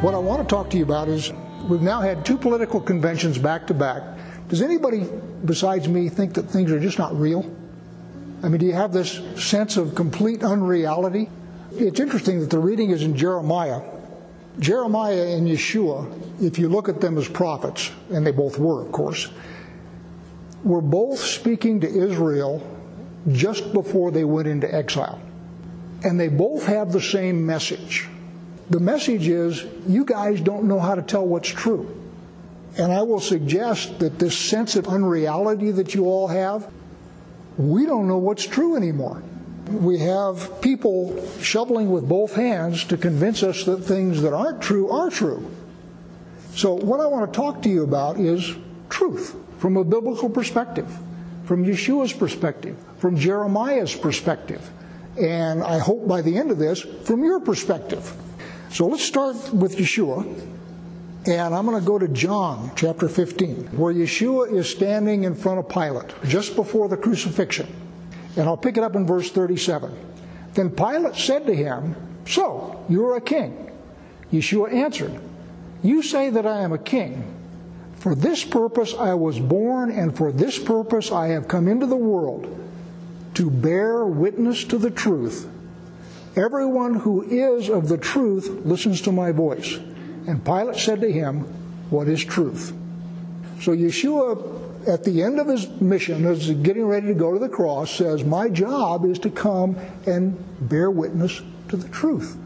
What I want to talk to you about is we've now had two political conventions back to back. Does anybody besides me think that things are just not real? I mean, do you have this sense of complete unreality? It's interesting that the reading is in Jeremiah. Jeremiah and Yeshua, if you look at them as prophets, and they both were, of course, were both speaking to Israel just before they went into exile. And they both have the same message. The message is you guys don't know how to tell what's true. And I will suggest that this sense of unreality that you all have, we don't know what's true anymore. We have people shoveling with both hands to convince us that things that aren't true are true. So, what I want to talk to you about is truth from a biblical perspective, from Yeshua's perspective, from Jeremiah's perspective, and I hope by the end of this, from your perspective. So let's start with Yeshua, and I'm going to go to John chapter 15, where Yeshua is standing in front of Pilate just before the crucifixion. And I'll pick it up in verse 37. Then Pilate said to him, So, you're a king. Yeshua answered, You say that I am a king. For this purpose I was born, and for this purpose I have come into the world, to bear witness to the truth. Everyone who is of the truth listens to my voice. And Pilate said to him, What is truth? So Yeshua, at the end of his mission, as getting ready to go to the cross, says, My job is to come and bear witness to the truth.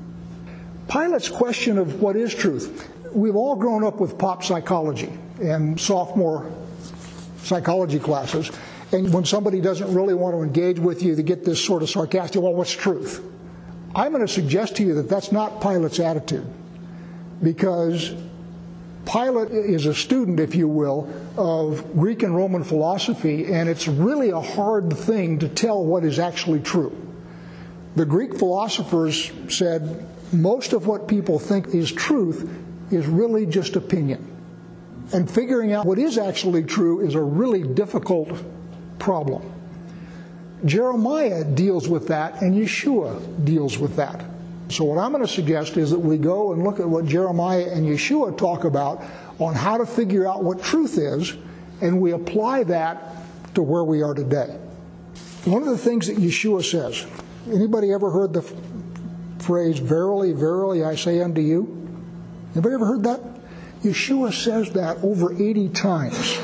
Pilate's question of what is truth. We've all grown up with pop psychology and sophomore psychology classes. And when somebody doesn't really want to engage with you, they get this sort of sarcastic, well, what's truth? I'm going to suggest to you that that's not Pilate's attitude. Because Pilate is a student, if you will, of Greek and Roman philosophy, and it's really a hard thing to tell what is actually true. The Greek philosophers said most of what people think is truth is really just opinion. And figuring out what is actually true is a really difficult problem. Jeremiah deals with that, and Yeshua deals with that. So, what I'm going to suggest is that we go and look at what Jeremiah and Yeshua talk about on how to figure out what truth is, and we apply that to where we are today. One of the things that Yeshua says, anybody ever heard the phrase, Verily, verily, I say unto you? Anybody ever heard that? Yeshua says that over 80 times.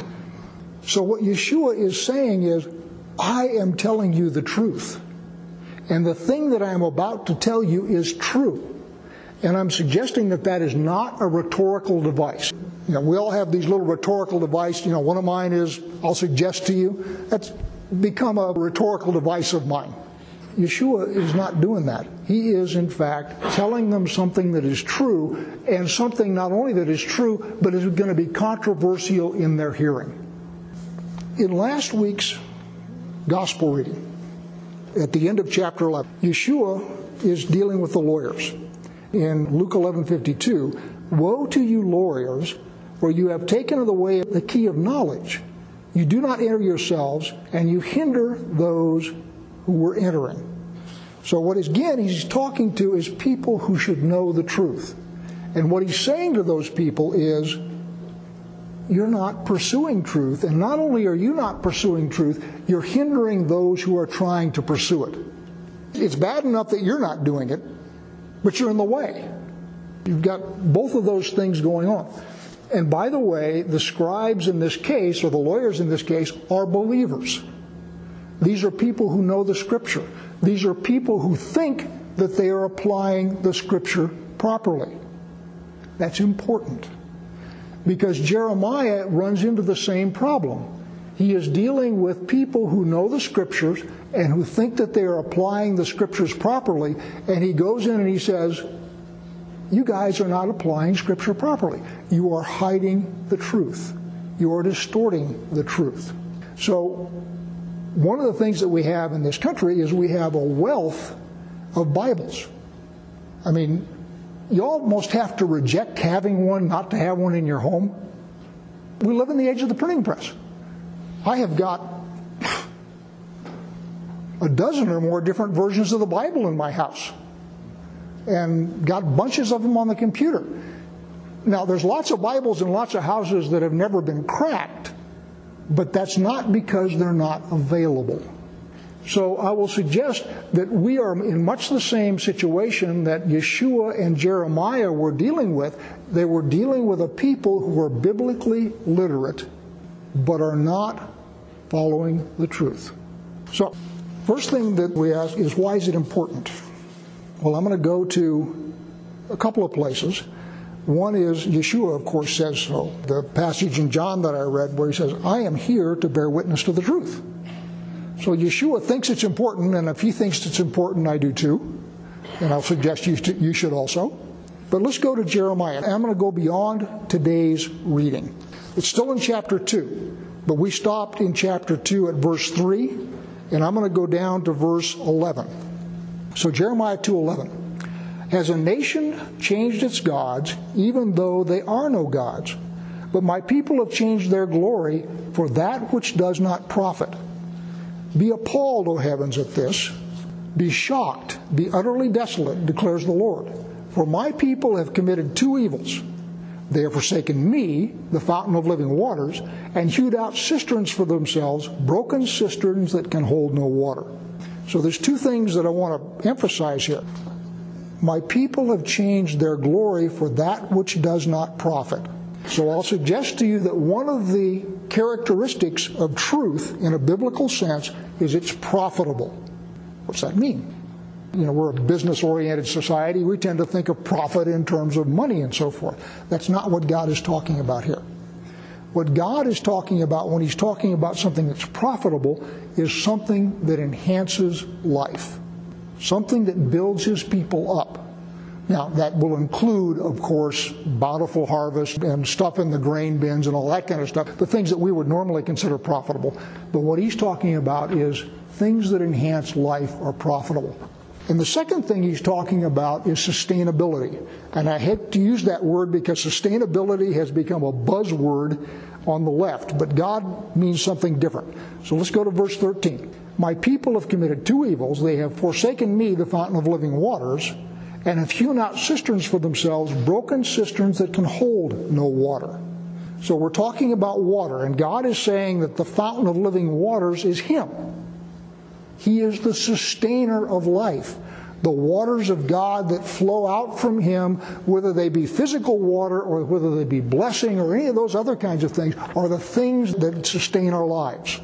So what Yeshua is saying is, I am telling you the truth. And the thing that I am about to tell you is true. And I'm suggesting that that is not a rhetorical device. You know, we all have these little rhetorical devices. You know, one of mine is, I'll suggest to you. That's become a rhetorical device of mine. Yeshua is not doing that. He is, in fact, telling them something that is true, and something not only that is true, but is going to be controversial in their hearing. In last week's gospel reading, at the end of chapter 11, Yeshua is dealing with the lawyers. In Luke 11:52, "Woe to you lawyers, for you have taken away the key of knowledge. You do not enter yourselves, and you hinder those who were entering. So, what is again he's talking to is people who should know the truth. And what he's saying to those people is, you're not pursuing truth. And not only are you not pursuing truth, you're hindering those who are trying to pursue it. It's bad enough that you're not doing it, but you're in the way. You've got both of those things going on. And by the way, the scribes in this case, or the lawyers in this case, are believers. These are people who know the Scripture. These are people who think that they are applying the Scripture properly. That's important. Because Jeremiah runs into the same problem. He is dealing with people who know the Scriptures and who think that they are applying the Scriptures properly, and he goes in and he says, You guys are not applying Scripture properly. You are hiding the truth, you are distorting the truth. So, one of the things that we have in this country is we have a wealth of Bibles. I mean, you almost have to reject having one not to have one in your home. We live in the age of the printing press. I have got a dozen or more different versions of the Bible in my house and got bunches of them on the computer. Now, there's lots of Bibles in lots of houses that have never been cracked, but that's not because they're not available. So I will suggest that we are in much the same situation that Yeshua and Jeremiah were dealing with. They were dealing with a people who were biblically literate, but are not following the truth. So, first thing that we ask is why is it important? Well, I'm going to go to a couple of places. One is Yeshua, of course, says so. The passage in John that I read where he says, I am here to bear witness to the truth. So Yeshua thinks it's important, and if he thinks it's important, I do too. And I'll suggest you, you should also. But let's go to Jeremiah. I'm going to go beyond today's reading. It's still in chapter 2, but we stopped in chapter 2 at verse 3, and I'm going to go down to verse 11. So Jeremiah 2:11. Has a nation changed its gods, even though they are no gods? But my people have changed their glory for that which does not profit. Be appalled, O heavens, at this. Be shocked, be utterly desolate, declares the Lord. For my people have committed two evils. They have forsaken me, the fountain of living waters, and hewed out cisterns for themselves, broken cisterns that can hold no water. So there's two things that I want to emphasize here. My people have changed their glory for that which does not profit. So I'll suggest to you that one of the characteristics of truth in a biblical sense is it's profitable. What's that mean? You know, we're a business oriented society. We tend to think of profit in terms of money and so forth. That's not what God is talking about here. What God is talking about when He's talking about something that's profitable is something that enhances life, something that builds His people up. Now, that will include, of course, bountiful harvest and stuff in the grain bins and all that kind of stuff, the things that we would normally consider profitable. But what he's talking about is things that enhance life are profitable. And the second thing he's talking about is sustainability. And I hate to use that word because sustainability has become a buzzword on the left, but God means something different. So let's go to verse 13. My people have committed two evils. They have forsaken me, the fountain of living waters, and have hewn out cisterns for themselves, broken cisterns that can hold no water. So we're talking about water, and God is saying that the fountain of living waters is Him. He is the sustainer of life. The waters of God that flow out from Him, whether they be physical water or whether they be blessing or any of those other kinds of things, are the things that sustain our lives.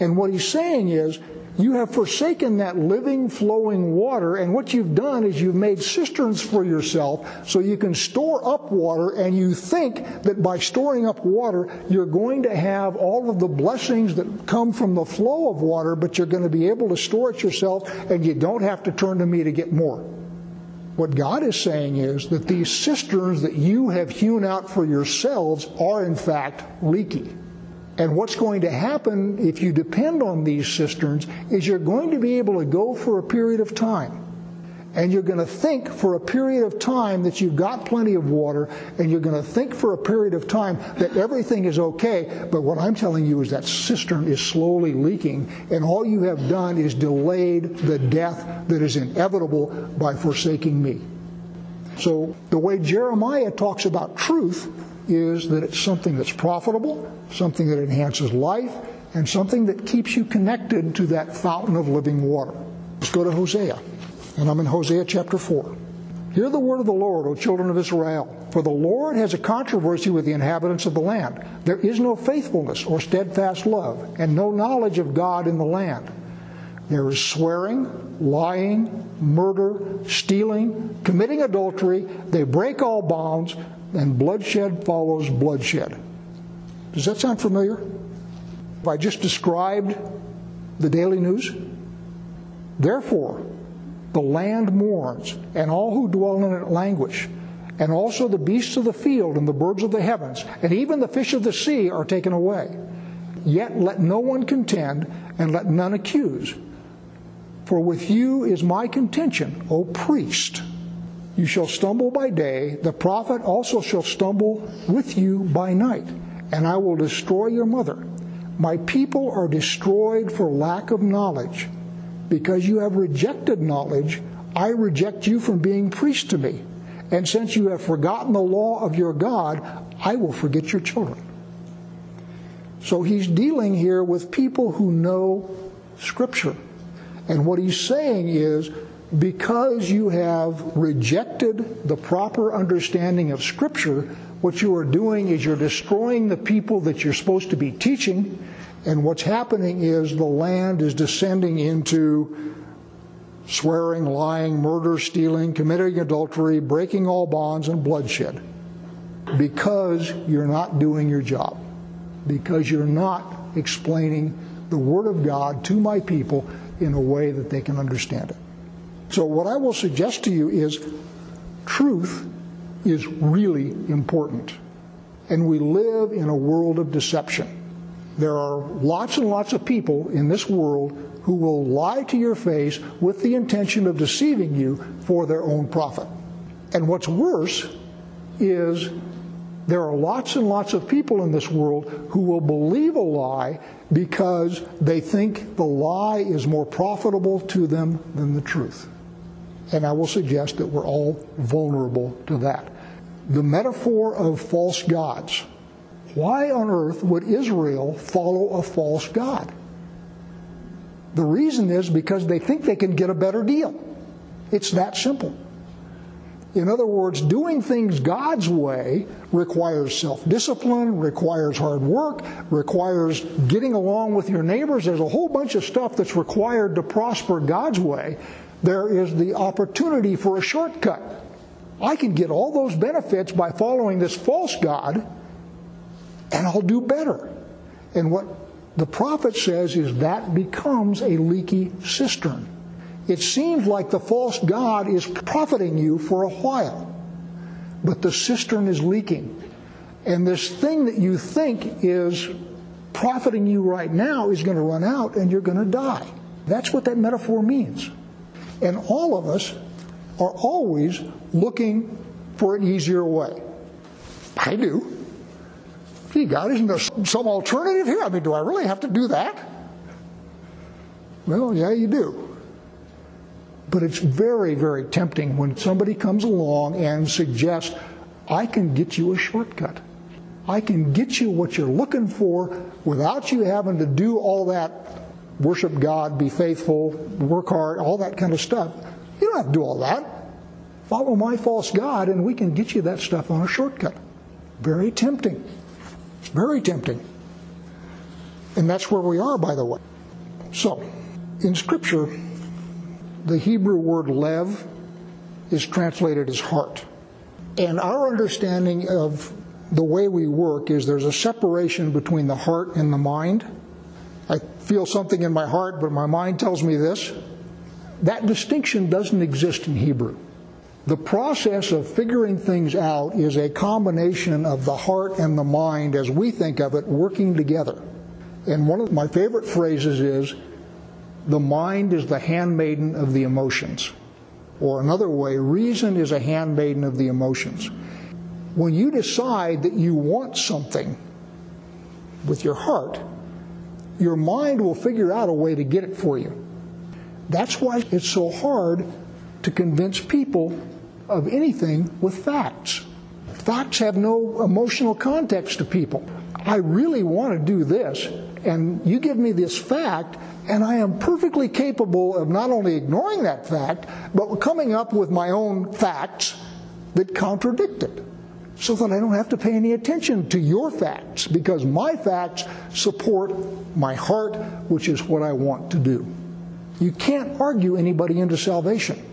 And what He's saying is, you have forsaken that living, flowing water, and what you've done is you've made cisterns for yourself so you can store up water, and you think that by storing up water, you're going to have all of the blessings that come from the flow of water, but you're going to be able to store it yourself, and you don't have to turn to me to get more. What God is saying is that these cisterns that you have hewn out for yourselves are in fact leaky. And what's going to happen if you depend on these cisterns is you're going to be able to go for a period of time. And you're going to think for a period of time that you've got plenty of water, and you're going to think for a period of time that everything is okay. But what I'm telling you is that cistern is slowly leaking, and all you have done is delayed the death that is inevitable by forsaking me. So the way Jeremiah talks about truth is that it's something that's profitable, something that enhances life, and something that keeps you connected to that fountain of living water. Let's go to Hosea. And I'm in Hosea chapter 4. Hear the word of the Lord, O children of Israel. For the Lord has a controversy with the inhabitants of the land. There is no faithfulness or steadfast love, and no knowledge of God in the land. There is swearing, lying, murder, stealing, committing adultery. They break all bounds, and bloodshed follows bloodshed. Does that sound familiar? I just described the daily news? Therefore, the land mourns, and all who dwell in it languish, and also the beasts of the field and the birds of the heavens, and even the fish of the sea are taken away. Yet let no one contend, and let none accuse. For with you is my contention, O priest. You shall stumble by day, the prophet also shall stumble with you by night, and I will destroy your mother. My people are destroyed for lack of knowledge. Because you have rejected knowledge, I reject you from being priest to me, And since you have forgotten the law of your God, I will forget your children. So he's dealing here with people who know Scripture. And what he's saying is because you have rejected the proper understanding of Scripture, what you are doing is you're destroying the people that you're supposed to be teaching. And what's happening is the land is descending into swearing, lying, murder, stealing, committing adultery, breaking all bonds, and bloodshed. Because you're not doing your job. Because you're not explaining the Word of God to my people in a way that they can understand it. So, what I will suggest to you is truth is really important. And we live in a world of deception. There are lots and lots of people in this world who will lie to your face with the intention of deceiving you for their own profit. And what's worse is there are lots and lots of people in this world who will believe a lie because they think the lie is more profitable to them than the truth. And I will suggest that we're all vulnerable to that. The metaphor of false gods. Why on earth would Israel follow a false God? The reason is because they think they can get a better deal. It's that simple. In other words, doing things God's way requires self discipline, requires hard work, requires getting along with your neighbors. There's a whole bunch of stuff that's required to prosper God's way there is the opportunity for a shortcut. I can get all those benefits by following this false God, and I'll do better. And what the prophet says is that becomes a leaky cistern. It seems like the false God is profiting you for a while, but the cistern is leaking. And this thing that you think is profiting you right now is going to run out and you're going to die. That's what that metaphor means. And all of us are always looking for an easier way. I do. Gee, God, isn't there some alternative here? I mean, do I really have to do that? Well, yeah, you do. But it's very, very tempting when somebody comes along and suggests, I can get you a shortcut. I can get you what you're looking for without you having to do all that worship God, be faithful, work hard, all that kind of stuff. You don't have to do all that. Follow my false God, and we can get you that stuff on a shortcut. Very tempting. Very tempting. And that's where we are, by the way. So, in Scripture, the Hebrew word lev is translated as heart. And our understanding of the way we work is there's a separation between the heart and the mind. Feel something in my heart, but my mind tells me this. That distinction doesn't exist in Hebrew. The process of figuring things out is a combination of the heart and the mind, as we think of it, working together. And one of my favorite phrases is the mind is the handmaiden of the emotions. Or another way, reason is a handmaiden of the emotions. When you decide that you want something with your heart, your mind will figure out a way to get it for you. That's why it's so hard to convince people of anything with facts. Facts have no emotional context to people. I really want to do this, and you give me this fact, and I am perfectly capable of not only ignoring that fact, but coming up with my own facts that contradict it so that I don't have to pay any attention to your facts because my facts support my heart, which is what I want to do. You can't argue anybody into salvation.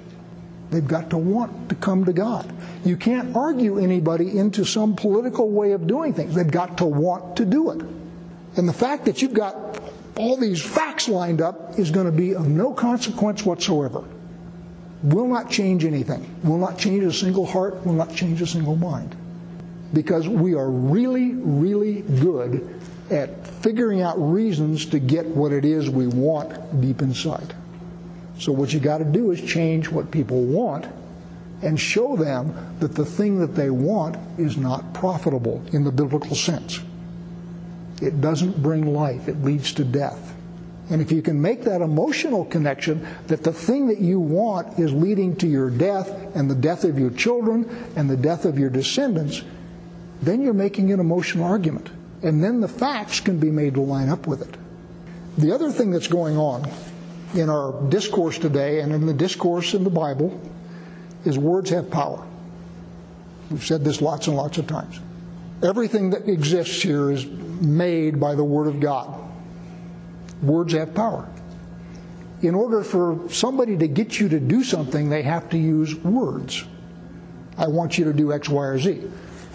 They've got to want to come to God. You can't argue anybody into some political way of doing things. They've got to want to do it. And the fact that you've got all these facts lined up is going to be of no consequence whatsoever. Will not change anything. Will not change a single heart. Will not change a single mind because we are really, really good at figuring out reasons to get what it is we want deep inside. So, what you got to do is change what people want and show them that the thing that they want is not profitable in the biblical sense. It doesn't bring life, it leads to death. And if you can make that emotional connection that the thing that you want is leading to your death and the death of your children and the death of your descendants, then you're making an emotional argument. And then the facts can be made to line up with it. The other thing that's going on in our discourse today and in the discourse in the Bible is words have power. We've said this lots and lots of times. Everything that exists here is made by the Word of God. Words have power. In order for somebody to get you to do something, they have to use words. I want you to do X, Y, or Z.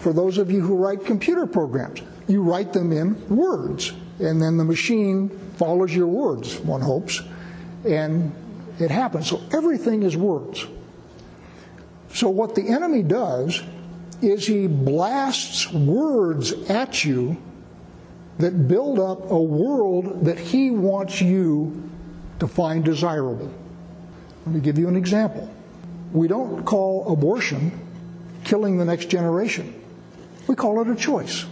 For those of you who write computer programs, you write them in words, and then the machine follows your words, one hopes, and it happens. So everything is words. So what the enemy does is he blasts words at you that build up a world that he wants you to find desirable. Let me give you an example. We don't call abortion killing the next generation. We call it a choice.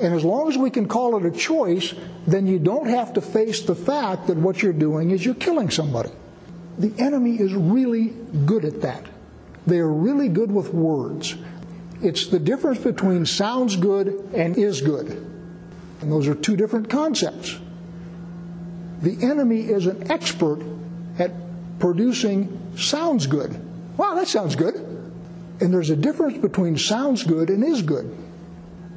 And as long as we can call it a choice, then you don't have to face the fact that what you're doing is you're killing somebody. The enemy is really good at that. They are really good with words. It's the difference between sounds good and is good. And those are two different concepts. The enemy is an expert at producing sounds good. Wow, that sounds good. And there's a difference between sounds good and is good.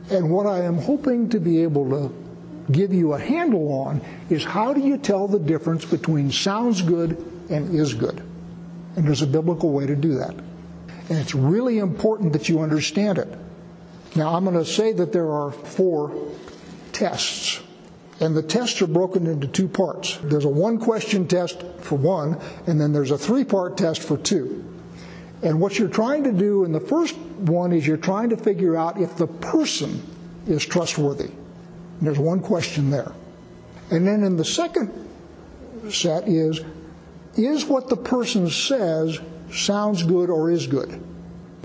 And what I am hoping to be able to give you a handle on is how do you tell the difference between sounds good and is good? And there's a biblical way to do that. And it's really important that you understand it. Now, I'm going to say that there are four tests. And the tests are broken into two parts. There's a one question test for one, and then there's a three part test for two. And what you're trying to do in the first one is you're trying to figure out if the person is trustworthy. And there's one question there. And then in the second set is is what the person says sounds good or is good?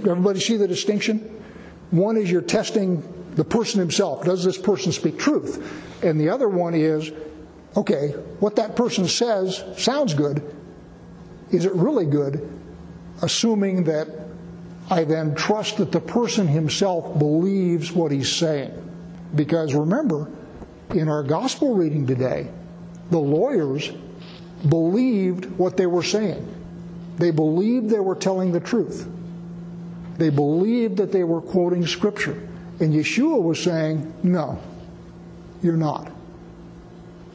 Everybody see the distinction? One is you're testing the person himself. Does this person speak truth? And the other one is okay, what that person says sounds good. Is it really good? Assuming that I then trust that the person himself believes what he's saying. Because remember, in our gospel reading today, the lawyers believed what they were saying. They believed they were telling the truth. They believed that they were quoting scripture. And Yeshua was saying, no, you're not.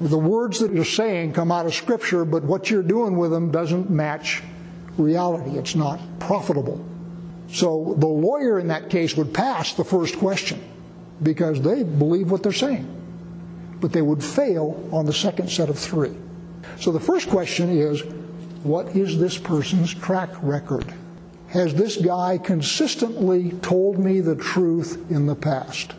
The words that you're saying come out of scripture, but what you're doing with them doesn't match reality. It's not profitable. So the lawyer in that case would pass the first question because they believe what they're saying. But they would fail on the second set of three. So the first question is what is this person's track record? Has this guy consistently told me the truth in the past?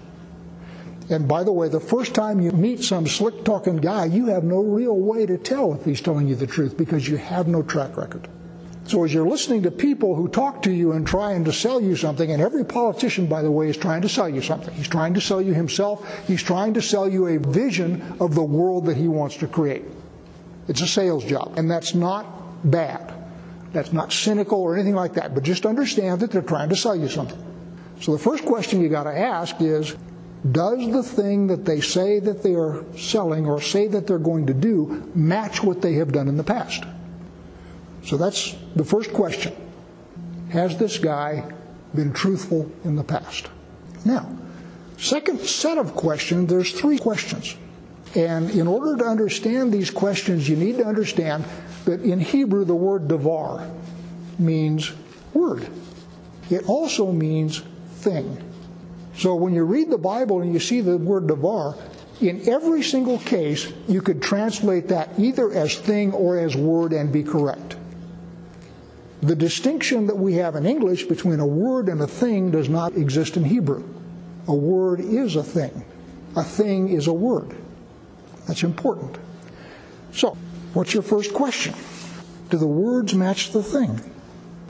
And by the way, the first time you meet some slick talking guy, you have no real way to tell if he's telling you the truth because you have no track record. So as you're listening to people who talk to you and trying to sell you something, and every politician, by the way, is trying to sell you something. He's trying to sell you himself. He's trying to sell you a vision of the world that he wants to create. It's a sales job, and that's not bad. That's not cynical or anything like that, but just understand that they're trying to sell you something. So the first question you got to ask is, does the thing that they say that they are selling or say that they're going to do match what they have done in the past? So that's the first question. Has this guy been truthful in the past? Now, second set of questions, there's three questions. And in order to understand these questions, you need to understand that in Hebrew, the word davar means word. It also means thing. So when you read the Bible and you see the word davar, in every single case, you could translate that either as thing or as word and be correct. The distinction that we have in English between a word and a thing does not exist in Hebrew. A word is a thing, a thing is a word. That's important. So, what's your first question? Do the words match the thing?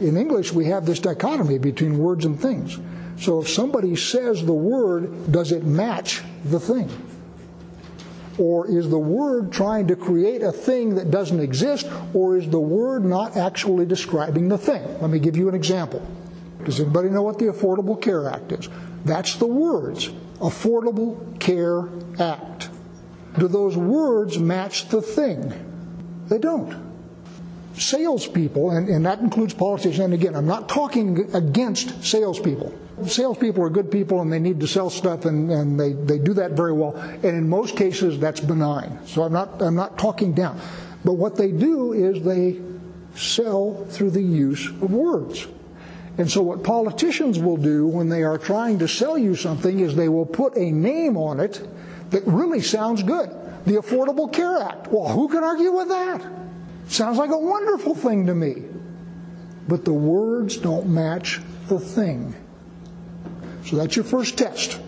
In English, we have this dichotomy between words and things. So, if somebody says the word, does it match the thing? Or is the word trying to create a thing that doesn't exist? Or is the word not actually describing the thing? Let me give you an example. Does anybody know what the Affordable Care Act is? That's the words Affordable Care Act. Do those words match the thing? They don't. Salespeople, and, and that includes politicians, and again, I'm not talking against salespeople. Salespeople are good people and they need to sell stuff and, and they, they do that very well. And in most cases, that's benign. So I'm not, I'm not talking down. But what they do is they sell through the use of words. And so, what politicians will do when they are trying to sell you something is they will put a name on it that really sounds good. The Affordable Care Act. Well, who can argue with that? Sounds like a wonderful thing to me. But the words don't match the thing. So that's your first test.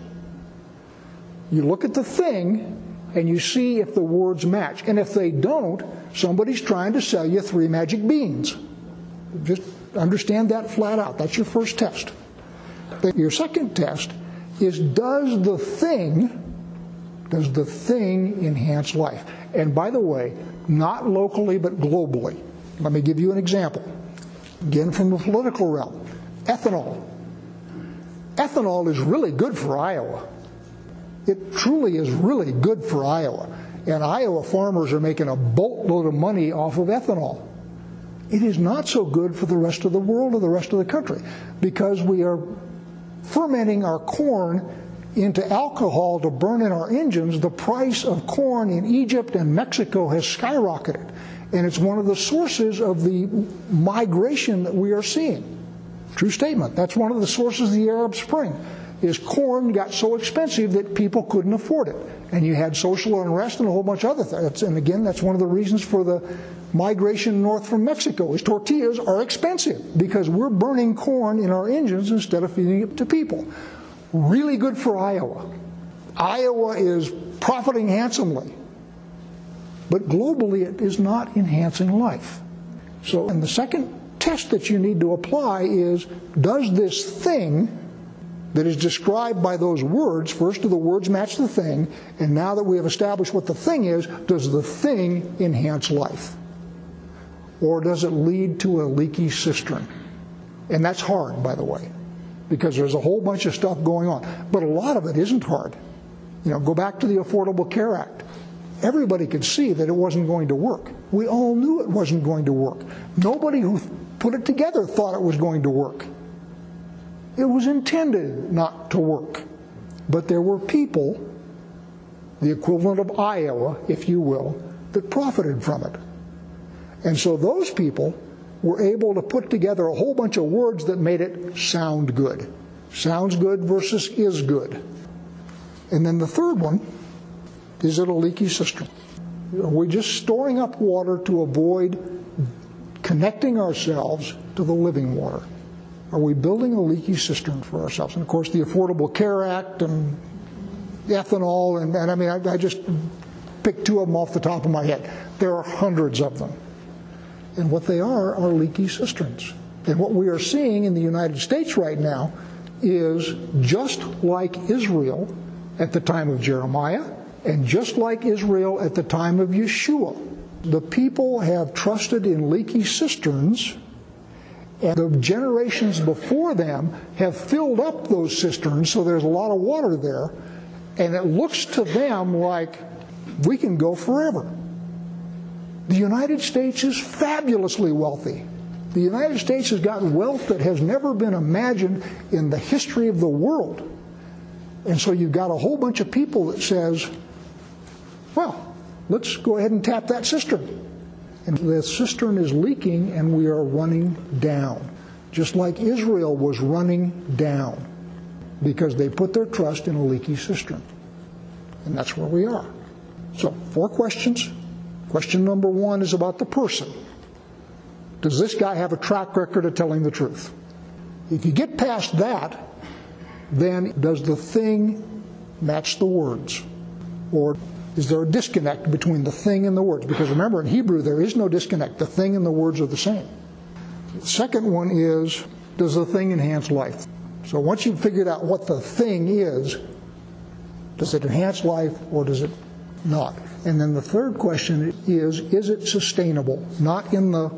You look at the thing and you see if the words match. And if they don't, somebody's trying to sell you three magic beans. Just understand that flat out. That's your first test. Your second test is does the thing does the thing enhance life? And by the way, not locally but globally. Let me give you an example. Again from the political realm. Ethanol. Ethanol is really good for Iowa. It truly is really good for Iowa. And Iowa farmers are making a boatload of money off of ethanol. It is not so good for the rest of the world or the rest of the country because we are fermenting our corn into alcohol to burn in our engines. The price of corn in Egypt and Mexico has skyrocketed. And it's one of the sources of the migration that we are seeing. True statement. That's one of the sources of the Arab Spring. Is corn got so expensive that people couldn't afford it, and you had social unrest and a whole bunch of other things. And again, that's one of the reasons for the migration north from Mexico is tortillas are expensive because we're burning corn in our engines instead of feeding it to people. Really good for Iowa. Iowa is profiting handsomely. But globally, it is not enhancing life. So, and the second test that you need to apply is does this thing that is described by those words, first do the words match the thing, and now that we have established what the thing is, does the thing enhance life? Or does it lead to a leaky cistern? And that's hard, by the way, because there's a whole bunch of stuff going on. But a lot of it isn't hard. You know, go back to the Affordable Care Act. Everybody could see that it wasn't going to work. We all knew it wasn't going to work. Nobody who put it together thought it was going to work. It was intended not to work. But there were people, the equivalent of Iowa, if you will, that profited from it. And so those people were able to put together a whole bunch of words that made it sound good. Sounds good versus is good. And then the third one is it a leaky cistern? Are we just storing up water to avoid connecting ourselves to the living water? Are we building a leaky cistern for ourselves? And of course, the Affordable Care Act and ethanol, and, and I mean, I, I just picked two of them off the top of my head. There are hundreds of them. And what they are are leaky cisterns. And what we are seeing in the United States right now is just like Israel at the time of Jeremiah, and just like Israel at the time of Yeshua the people have trusted in leaky cisterns, and the generations before them have filled up those cisterns, so there's a lot of water there, and it looks to them like we can go forever. The United States is fabulously wealthy. The United States has got wealth that has never been imagined in the history of the world. And so you've got a whole bunch of people that says, well, let's go ahead and tap that cistern. And the cistern is leaking and we are running down, just like Israel was running down because they put their trust in a leaky cistern. And that's where we are. So, four questions. Question number one is about the person. Does this guy have a track record of telling the truth? If you get past that, then does the thing match the words? Or is there a disconnect between the thing and the words? Because remember, in Hebrew, there is no disconnect. The thing and the words are the same. The second one is does the thing enhance life? So once you've figured out what the thing is, does it enhance life or does it not? And then the third question is is it sustainable? Not in the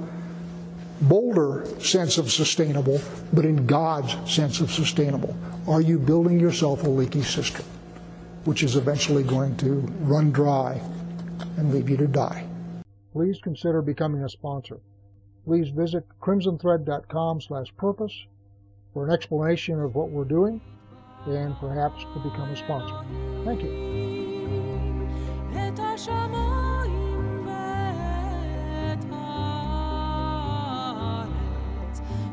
bolder sense of sustainable, but in God's sense of sustainable. Are you building yourself a leaky cistern, which is eventually going to run dry and leave you to die? Please consider becoming a sponsor. Please visit crimsonthread.com slash purpose for an explanation of what we're doing and perhaps to become a sponsor. Thank you.